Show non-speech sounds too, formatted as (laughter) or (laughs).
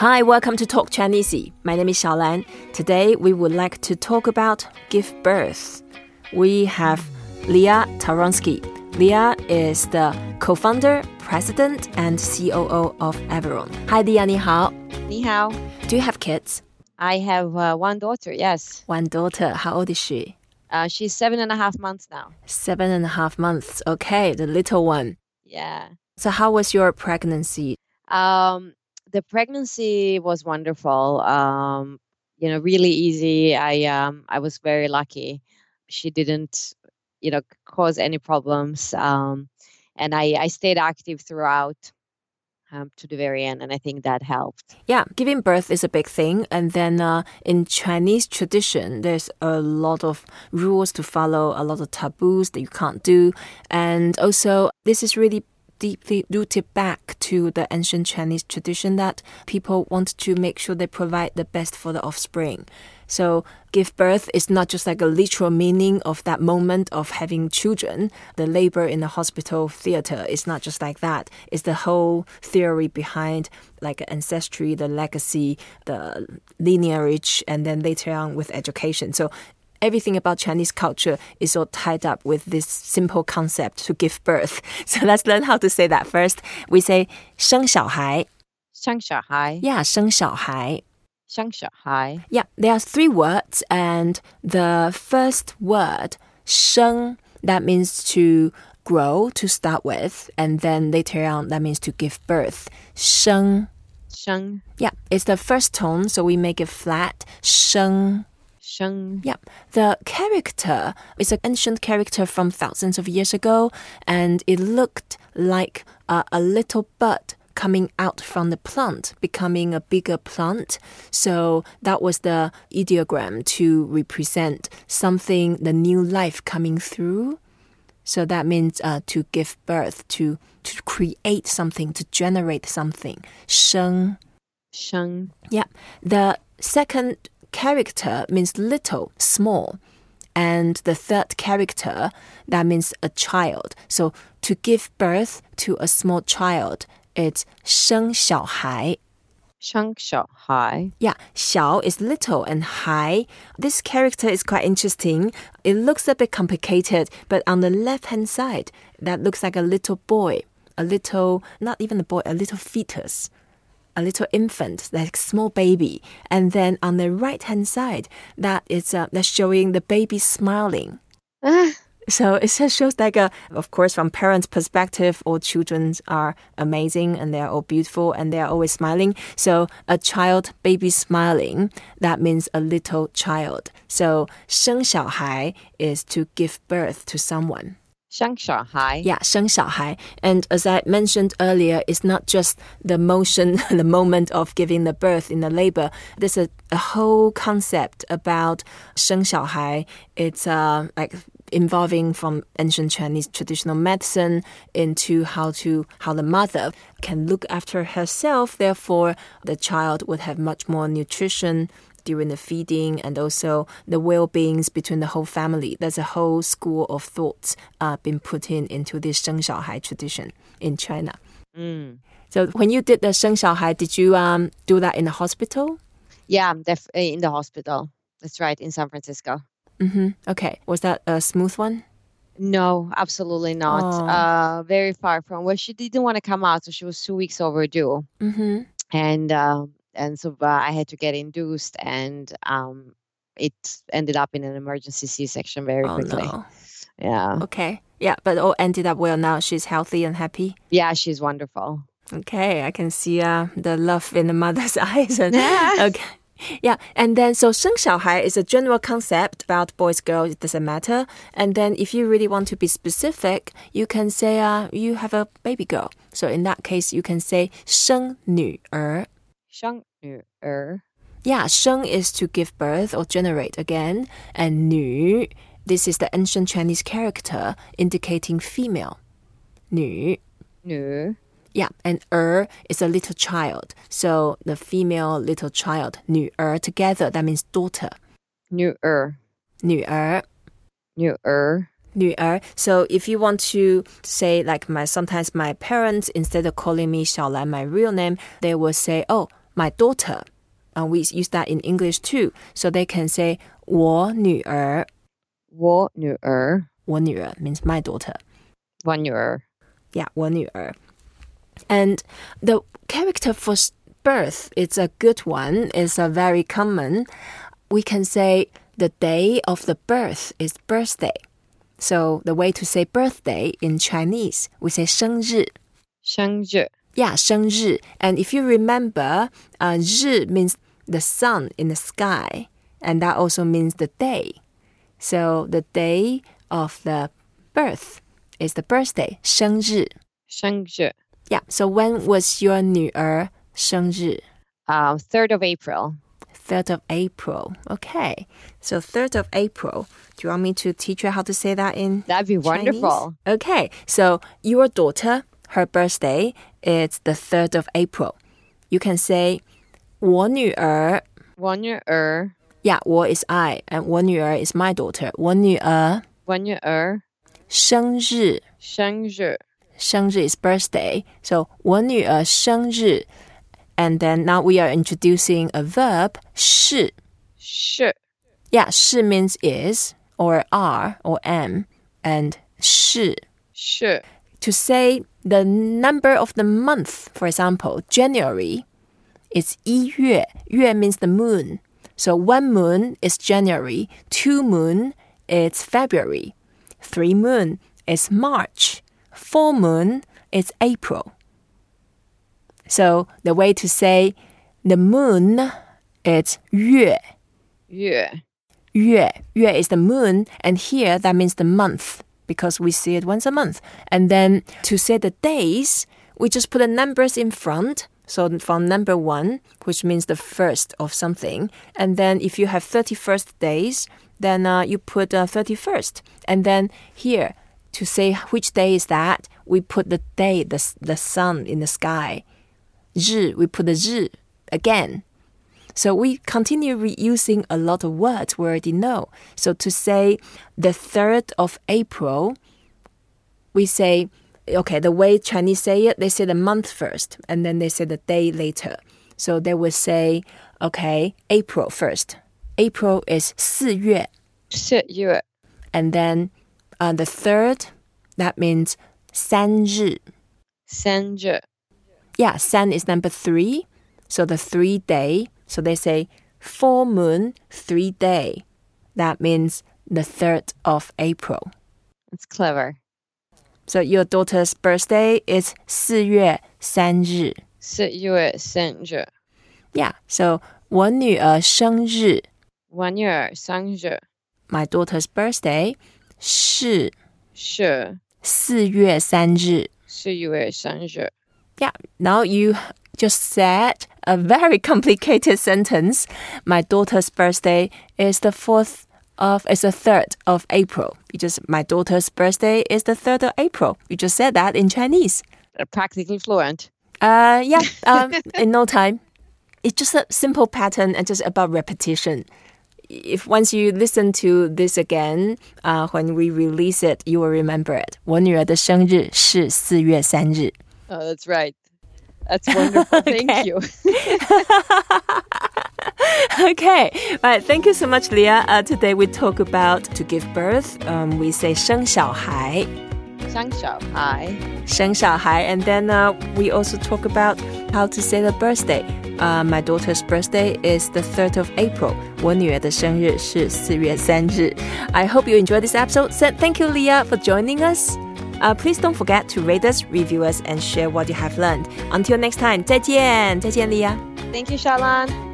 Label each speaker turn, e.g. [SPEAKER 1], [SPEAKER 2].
[SPEAKER 1] Hi, welcome to Talk Chineasy. My name is ShaoLan. Today we would like to talk about give birth. We have Lea Tarnowski. Lea is the co-founder, president, and COO of Averon. Hi, Lea. 你好. Do you have kids?
[SPEAKER 2] I have uh, one daughter. Yes.
[SPEAKER 1] One daughter. How old is she?
[SPEAKER 2] Uh, she's seven and a half months now.
[SPEAKER 1] Seven and a half months. Okay, the little one.
[SPEAKER 2] Yeah.
[SPEAKER 1] So, how was your pregnancy?
[SPEAKER 2] Um, the pregnancy was wonderful. Um, you know, really easy. I um, I was very lucky. She didn't, you know, cause any problems. Um, and I I stayed active throughout. Um, to the very end, and I think that helped.
[SPEAKER 1] Yeah, giving birth is a big thing, and then uh, in Chinese tradition, there's a lot of rules to follow, a lot of taboos that you can't do, and also this is really deeply rooted back to the ancient Chinese tradition that people want to make sure they provide the best for the offspring. So, give birth is not just like a literal meaning of that moment of having children. The labor in the hospital theater is not just like that. It's the whole theory behind like ancestry, the legacy, the lineage, and then later on with education. So, everything about Chinese culture is all tied up with this simple concept to give birth. (laughs) So let's learn how to say that first. We say 生小孩.
[SPEAKER 2] 生小孩.
[SPEAKER 1] Yeah, 生小孩.
[SPEAKER 2] 生小孩.
[SPEAKER 1] Yeah, there are three words, and the first word, 生, that means to grow to start with, and then later on that means to give birth. 生.
[SPEAKER 2] 生.
[SPEAKER 1] Yeah, it's the first tone, so we make it flat. 生.
[SPEAKER 2] Sheng.
[SPEAKER 1] Yeah, the character is an ancient character from thousands of years ago, and it looked like uh, a little bud coming out from the plant, becoming a bigger plant. So that was the ideogram to represent something, the new life coming through. So that means uh, to give birth, to to create something, to generate something. Sheng.
[SPEAKER 2] Sheng.
[SPEAKER 1] Yeah. The second character means little, small. And the third character, that means a child. So to give birth to a small child, it's 生小孩.
[SPEAKER 2] 生小孩.
[SPEAKER 1] Yeah, 小 is little and 孩. This character is quite interesting. It looks a bit complicated, but on the left hand side, that looks like a little boy. A little, not even a boy, a little fetus a little infant, like small baby, and then on the right hand side, that is uh, that's showing the baby smiling. so it just shows like a, of course, from parents' perspective, all children are amazing and they're all beautiful and they're always smiling. So a child, baby smiling, that means a little child. So 生小孩 is to give birth to someone.
[SPEAKER 2] 生小孩.
[SPEAKER 1] Yeah, 生小孩. And as I mentioned earlier, it's not just the motion, (laughs) the moment of giving the birth in the labor. There's a, a whole concept about 生小孩. It's uh, like involving from ancient Chinese traditional medicine into how to how the mother can look after herself. Therefore, the child would have much more nutrition during the feeding and also the well beings between the whole family. There's a whole school of thoughts uh, been put in into this Sheng Hai tradition in China.
[SPEAKER 2] Mm.
[SPEAKER 1] So when you did the Sheng Hai, did you um, do that in the hospital?
[SPEAKER 2] Yeah, def- eh, in the hospital. That's right, in San Francisco.
[SPEAKER 1] Mm-hmm. Okay. Was that a smooth one?
[SPEAKER 2] No, absolutely not.
[SPEAKER 1] Oh.
[SPEAKER 2] Uh, very far from. Well, she didn't want to come out, so she was two weeks overdue.
[SPEAKER 1] Mm-hmm.
[SPEAKER 2] And um, and so uh, I had to get induced, and um, it ended up in an emergency C-section very
[SPEAKER 1] Oh,
[SPEAKER 2] quickly.
[SPEAKER 1] no.
[SPEAKER 2] Yeah,
[SPEAKER 1] Okay. Yeah, but all ended up well now. She's healthy and happy.
[SPEAKER 2] yeah, she's wonderful.
[SPEAKER 1] Okay, I can see uh, the love in the mother's (laughs) eyes. And,
[SPEAKER 2] Yeah. (laughs)
[SPEAKER 1] okay. Yeah, and then so 生小孩 is a general concept about boys, girls, it doesn't matter. And then if you really want to be specific, you can say uh, you have a baby girl. So in that case, you can say 生女儿. yeah, sheng is to give birth or generate again, and nu, this is the ancient Chinese character indicating female. Nu.
[SPEAKER 2] Nu.
[SPEAKER 1] Yeah, and er is a little child. So the female little child, nu er, together, that means daughter.
[SPEAKER 2] Nu er.
[SPEAKER 1] Nu er.
[SPEAKER 2] Nu er.
[SPEAKER 1] Nu er. So if you want to say, like, my sometimes my parents, instead of calling me ShaoLan, my real name, they will say, oh, my daughter. And we use that in English too. So they can say 我女儿.
[SPEAKER 2] 我女儿.
[SPEAKER 1] 我女儿 means my daughter.
[SPEAKER 2] 我女儿.
[SPEAKER 1] Yeah, 我女儿. And the character for birth is a good one. It's a very common. We can say the day of the birth is birthday. So the way to say birthday in Chinese, we say 生日.
[SPEAKER 2] 生日.
[SPEAKER 1] Yeah, 生日. And if you remember, uh, 日 means the sun in the sky, and that also means the day. So the day of the birth is the birthday, 生日.
[SPEAKER 2] 生日.
[SPEAKER 1] Yeah. So when was your 女儿生日?
[SPEAKER 2] Um, 3rd of April.
[SPEAKER 1] 3rd of April. Okay. So 3rd of April. Do you want me to teach you how to say that in
[SPEAKER 2] That'd be
[SPEAKER 1] Chinese?
[SPEAKER 2] wonderful.
[SPEAKER 1] Okay. So your daughter, her birthday is the 3rd of April. You can say 我女儿.
[SPEAKER 2] 我女儿.
[SPEAKER 1] Yeah, 我 is I and 我女儿 is my daughter. 我女儿
[SPEAKER 2] 我女儿
[SPEAKER 1] 生日.
[SPEAKER 2] 生日.
[SPEAKER 1] 生日 is birthday. So 我女儿生日. And then now we are introducing a verb 是.
[SPEAKER 2] 是
[SPEAKER 1] Yeah, 是 means is or are or am and 是.
[SPEAKER 2] 是
[SPEAKER 1] To say the number of the month, for example, January, is 一月.月 means the moon. So one moon is January, two moon is February, three moon is March, four moon is April. So the way to say the moon is 月.
[SPEAKER 2] 月
[SPEAKER 1] 月,月 is the moon, and here that means the month because we see it once a month. And then to say the days, we just put the numbers in front. So from number one, which means the first of something, and then if you have 31st days, then uh, you put uh, 31st. And then here, to say which day is that, we put the day, the, the sun in the sky. 日, we put the 日 again. So we continue reusing a lot of words we already know. So to say the 3rd of April, we say, okay, the way Chinese say it, they say the month first, and then they say the day later. So they would say, okay, April first. April is 四月,
[SPEAKER 2] 四月
[SPEAKER 1] and then uh, the 3rd, that means 三日.
[SPEAKER 2] 三日
[SPEAKER 1] Yeah, san is number three. So the three day. So they say full moon, three day. That means the 3rd of April.
[SPEAKER 2] It's clever.
[SPEAKER 1] So your daughter's birthday is 四月三日.
[SPEAKER 2] 四月三日
[SPEAKER 1] Yeah. So 我女儿生日.
[SPEAKER 2] 我女儿生日
[SPEAKER 1] My daughter's birthday 是
[SPEAKER 2] 是
[SPEAKER 1] 四月三日.
[SPEAKER 2] 四月三日
[SPEAKER 1] Yeah. Now you just said a very (laughs) complicated sentence. My daughter's birthday is the 4th of, is the 3rd of April. You just, my daughter's birthday is the 3rd of April. You just said that in Chinese.
[SPEAKER 2] Uh, Practically fluent.
[SPEAKER 1] Uh, yeah, (laughs) um, in no time. It's just a simple pattern and just about repetition. If once you listen to this again, uh, when we release it, you will remember it. 我女儿的生日是四月三日.
[SPEAKER 2] Oh, that's right. That's wonderful. (laughs) Thank you. (laughs)
[SPEAKER 1] okay. All right. Thank you so much, Lea. Uh, today we talk about to give birth. Um, we say 生小孩.
[SPEAKER 2] 生小孩.
[SPEAKER 1] 生小孩. And then uh, we also talk about how to say the birthday. Uh, my daughter's birthday is the 3rd of April. 我女儿的生日是4月3日. I hope you enjoyed this episode. So thank you, Lea, for joining us. Uh, please don't forget to rate us, review us, and share what you have learned. Until next time, 再见，再见，Lea.
[SPEAKER 2] Thank you, ShaoLan.